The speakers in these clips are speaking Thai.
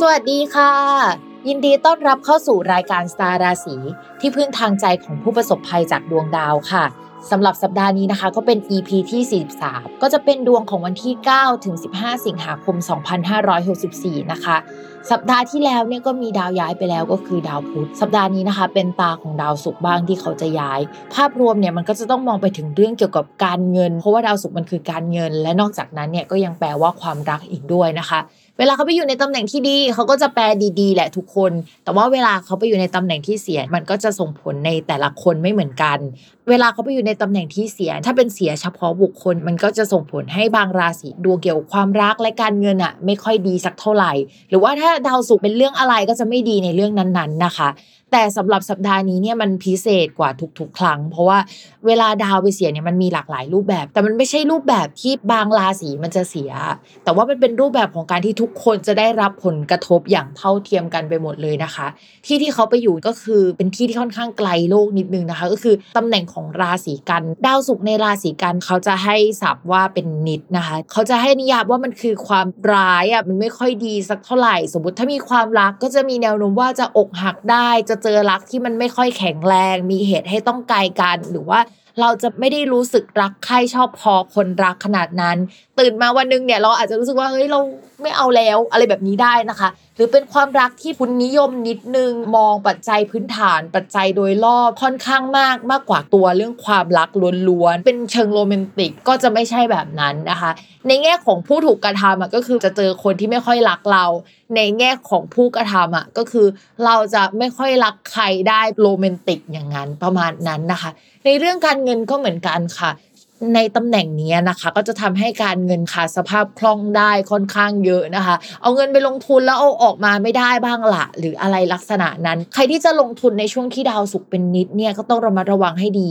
สวัสดีค่ะ ยินดีต้อนรับเข้าสู่รายการสตาร์ราศีที่พึ่งทางใจของผู้ประสบภัยจากดวงดาวค่ะสำหรับสัปดาห์นี้นะคะ ก็เป็น EP ที่ 43 ก็จะเป็นดวงของวันที่ 9 ถึง 15 สิงหาคม 2564 นะคะ สัปดาห์ที่แล้วเนี่ยก็มีดาวย้ายไปแล้วก็คือดาวพุธสัปดาห์นี้นะคะ เป็นตาของดาวศุกร์บ้างที่เขาจะย้าย ภาพรวมเนี่ยมันก็จะต้องมองไปถึงเรื่องเกี่ยวกับการเงิน เพราะว่าดาวศุกร์มันคือการเงิน และนอกจากนั้นเนี่ยก็ยังแปลว่าความรักอีกด้วยนะคะ เวลาเขาไปอยู่ในตำแหน่งที่ดีเขาก็จะแปลดีๆ แหละทุกคน แต่ว่าเวลาเขาไปอยู่ในตำแหน่งที่เสีย มันก็จะส่งผลในแต่ละคนไม่เหมือนกัน เวลาเขาไปอยู่ในตำแหน่งที่เสีย ถ้าเป็นเสียเฉพาะบุคคล มันก็จะส่งผลให้บางราศีดวงเกี่ยวกับความรักและการเงินอะไม่ค่อยดีสักเท่าไหร่ หรือว่าถ้าดาวศุกร์เป็นเรื่องอะไรก็จะไม่ดีในเรื่องนั้นๆนะคะแต่สำหรับสัปดาห์นี้เนี่ยมันพิเศษกว่าทุกๆ ครั้ง เพราะว่าเวลาดาวไปเสียเนี่ยมันมีหลากหลายรูปแบบ แต่มันไม่ใช่รูปแบบที่บางราศีมันจะเสีย แต่ว่ามันเป็นรูปแบบของการที่ทุกคนจะได้รับผลกระทบอย่างเท่าเทียมกันไปหมดเลยนะคะ ที่ที่เขาไปอยู่ก็คือเป็นที่ที่ค่อนข้างไกลโลกนิดนึงนะคะ ก็คือตำแหน่งของราศีกัน ดาวศุกร์ในราศีกันเขาจะให้ศัพท์ว่าเป็นนิดนะคะ เขาจะให้นิยามว่ามันคือความร้ายอะมันไม่ค่อยดีสักเท่าไหร่ สมมติถ้ามีความรักก็จะมีแนวโน้มว่าจะอกหักได้จะเจอรักที่มันไม่ค่อยแข็งแรง มีเหตุให้ต้องไกลกัน หรือว่า เราจะไม่ได้รู้สึกรักใครชอบพอคนรักขนาดนั้น ตื่นมาวันหนึงเนี่ยเราอาจจะรู้สึกว่าเฮ้ยเราไม่เอาแล้วอะไรแบบนี้ได้นะคะ หรือเป็นความรักที่คุณนิยมนิดนึงมองปัจจัยพื้นฐาน ปัจจัยโดยรอบค่อนข้างมากมากกว่าตัวเรื่องความรักล้วนๆเป็นเชิงโรแมนติกก็จะไม่ใช่แบบนั้นนะคะ ในแง่ของผู้ถูกกระทำอะก็คือจะเจอคนที่ไม่ค่อยรักเรา ในแง่ของผู้กระทำอะก็คือ เราจะไม่ค่อยรักใครได้โรแมนติกอย่างนั้นประมาณนั้นนะคะ ในเรื่องการเงินก็เหมือนกันค่ะ ในตำแหน่งนี้นะคะ ก็จะทำให้การเงินค่ะสภาพคล่องได้ค่อนข้างเยอะนะคะ เอาเงินไปลงทุนแล้วเอาออกมาไม่ได้บ้างละหรืออะไรลักษณะนั้น ใครที่จะลงทุนในช่วงที่ดาวสุกเป็นนิดเนี่ยก็ต้องระมัดระวังให้ดี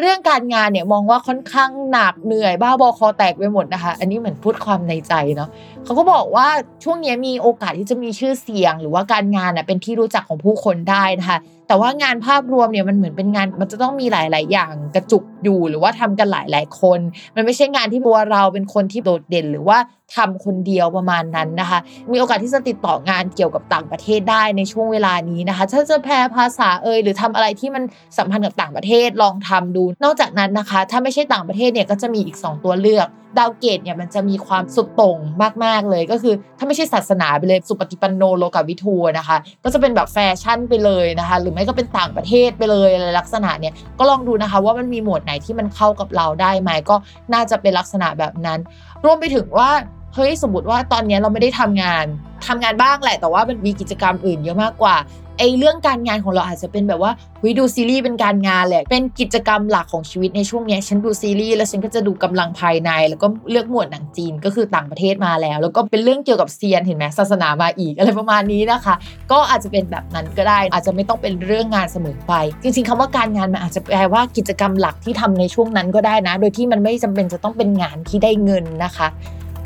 เรื่องการงานเนี่ยมองว่าค่อนข้างหนักเหนื่อยบ้าบอคอแตกไปหมดนะคะ อันนี้เหมือนพูดความในใจเนาะเขาก็บอกว่าช่วงนี้มีโอกาสที่จะมีชื่อเสียง หรือว่าการงานเป็นที่รู้จักของผู้คนได้นะคะ แต่ว่างานภาพรวมเนี่ยมันเหมือนเป็นงานมันจะต้องมีหลาย ๆ อย่างกระจุกอยู่หรือว่าทำกันหลาย ๆ คน มันไม่ใช่งานที่ตัวเราเป็นคนที่โดดเด่น หรือว่าทำคนเดียวประมาณนั้นนะคะ มีโอกาสที่จะติดต่องานเกี่ยวกับต่างประเทศได้ในช่วงเวลานี้นะคะ ถ้าจะแปลภาษาเอยหรือทำอะไรที่มันสัมพันธ์กับต่างประเทศลองทำดู นอกจากนั้นนะคะ ถ้าไม่ใช่ต่างประเทศเนี่ยก็จะมีอีก 2 ตัวเลือกดาวเกตุเนี่ยมันจะมีความสุดโต่งมาก ๆ เลยก็คือ ถ้าไม่ใช่ศาสนาไปเลยสุปฏิปันโนโลกวิทูนะคะ ก็จะเป็นแบบแฟชั่นไปเลยนะคะ หรือไม่ก็เป็นต่างประเทศไปเลยอะไรลักษณะเนี่ยก็ลองดูนะคะว่ามันมีหมวดไหนที่มันเข้ากับเราได้ไหมก็น่าจะเป็นลักษณะแบบนั้น รวมไปถึงว่า เฮ้ยสมมติว่าตอนนี้เราไม่ได้ทำงานทำงานบ้างแหละ แต่ว่ามันมีกิจกรรมอื่นเยอะมากกว่าไอ้เรื่องการงานของเราอาจจะเป็นแบบว่าวิดูซีรีส์เป็นการงานแหละเป็นกิจกรรมหลักของชีวิตในช่วงนี้ฉันดูซีรีส์แล้วฉันก็จะดูกำลังภายใน แล้วก็เลือกหมวดหนังจีนก็คือต่างประเทศมาแล้ว แล้วก็เป็นเรื่องเกี่ยวกับเซียนเห็นไหมศาสนามาอีกอะไรประมาณนี้นะคะ ก็อาจจะเป็นแบบนั้นก็ได้ อาจจะไม่ต้องเป็นเรื่องงานเสมอไป จริง ๆคำว่าการงานมันอาจจะแปลว่ากิจกรรมหลักที่ทำในช่วงนั้นก็ได้นะ โดยที่มันไม่จำเป็นจะต้องเป็นงานที่ได้เงินนะคะ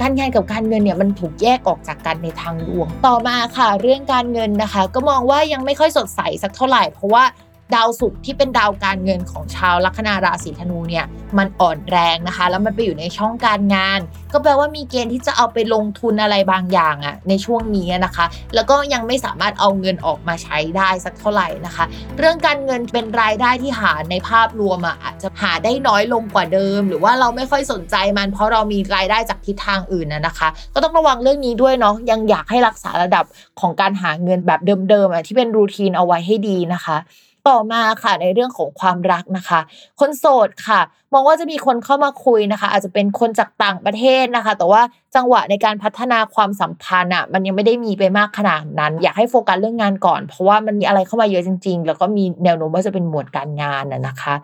การงานกับการเงินเนี่ยมันถูกแยกออกจากกันในทางดวง ต่อมาค่ะ เรื่องการเงินนะคะ ก็มองว่ายังไม่ค่อยสดใสสักเท่าไหร่เพราะว่า ดาวศุกร์ที่เป็นดาวการเงินของชาวลัคนาราศีธนูเนี่ยมันอ่อนแรงนะคะ แล้วมันไปอยู่ในช่องการงาน ก็แปลว่ามีเกณฑ์ที่จะเอาไปลงทุนอะไรบางอย่างอะในช่วงนี้นะคะ แล้วก็ยังไม่สามารถเอาเงินออกมาใช้ได้สักเท่าไหร่นะคะ เรื่องการเงินเป็นรายได้ที่หาในภาพรวมอะอาจจะหาได้น้อยลงกว่าเดิม หรือว่าเราไม่ค่อยสนใจมัน เพราะเรามีรายได้จากทิศทางอื่นนะคะ ก็ต้องระวังเรื่องนี้ด้วยเนาะยังอยากให้รักษาระดับของการหาเงินแบบเดิมๆอะที่เป็นรูทีนเอาไว้ให้ดีนะคะ ต่อมาค่ะในเรื่องของความรักนะคะ คนโสดค่ะ มองว่าจะมีคนเข้ามาคุยนะคะ อาจจะเป็นคนจากต่างประเทศนะคะ แต่ว่าจังหวะในการพัฒนาความสัมพันธ์อะมันยังไม่ได้มีไปมากขนาดนั้น อยากให้โฟกัสเรื่องงานก่อน เพราะว่ามันมีอะไรเข้ามาเยอะจริง ๆ แล้วก็มีแนวโน้มว่าจะเป็นหมวดการงานนะคะ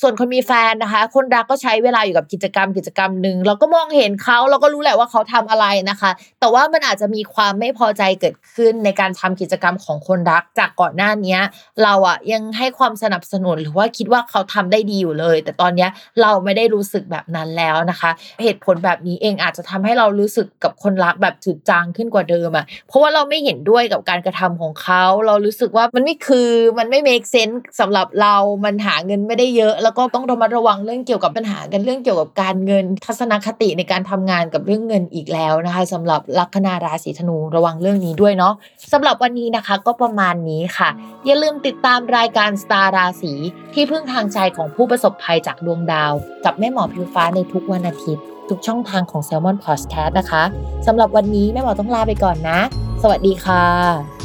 ส่วนคนมีแฟนนะคะ คนรักก็ใช้เวลาอยู่กับกิจกรรมกิจกรรมหนึ่งเราก็มองเห็นเขาเราก็รู้แหละว่าเขาทำอะไรนะคะ แต่ว่ามันอาจจะมีความไม่พอใจเกิดขึ้นในการทำกิจกรรมของคนรักจากก่อนหน้านี้เราอะยังให้ความสนับสนุนหรือว่าคิดว่าเขาทำได้ดีอยู่เลย แต่ตอนเนี้ยเราไม่ได้รู้สึกแบบนั้นแล้วนะคะ เหตุผลแบบนี้เองอาจจะทำให้เรารู้สึกกับคนรักแบบจืดจางขึ้นกว่าเดิมอะเพราะว่าเราไม่เห็นด้วยกับการกระทำของเขา เรารู้สึกว่ามันไม่คือมันไม่ make sense สำหรับเรามันหาเงินไม่ได้เยอะ แล้วก็ต้องระมัดระวังเรื่องเกี่ยวกับปัญหากันเรื่องเกี่ยวกับการเงิน ทัศนคติในการทำงานกับเรื่องเงินอีกแล้วนะคะสำหรับลัคนาราศีธนูระวังเรื่องนี้ด้วยเนาะสำหรับวันนี้นะคะก็ประมาณนี้ค่ะ อย่าลืมติดตามรายการสตาร์ราศีที่พึ่งทางใจของผู้ประสบภัยจากดวงดาว กับแม่หมอพิวฟ้าในทุกวันอาทิตย์ ทุกช่องทางของ s ซ l m o n Podcast นะคะสำหรับวันนี้แม่หมอต้องลาไปก่อนนะ สวัสดีค่ะ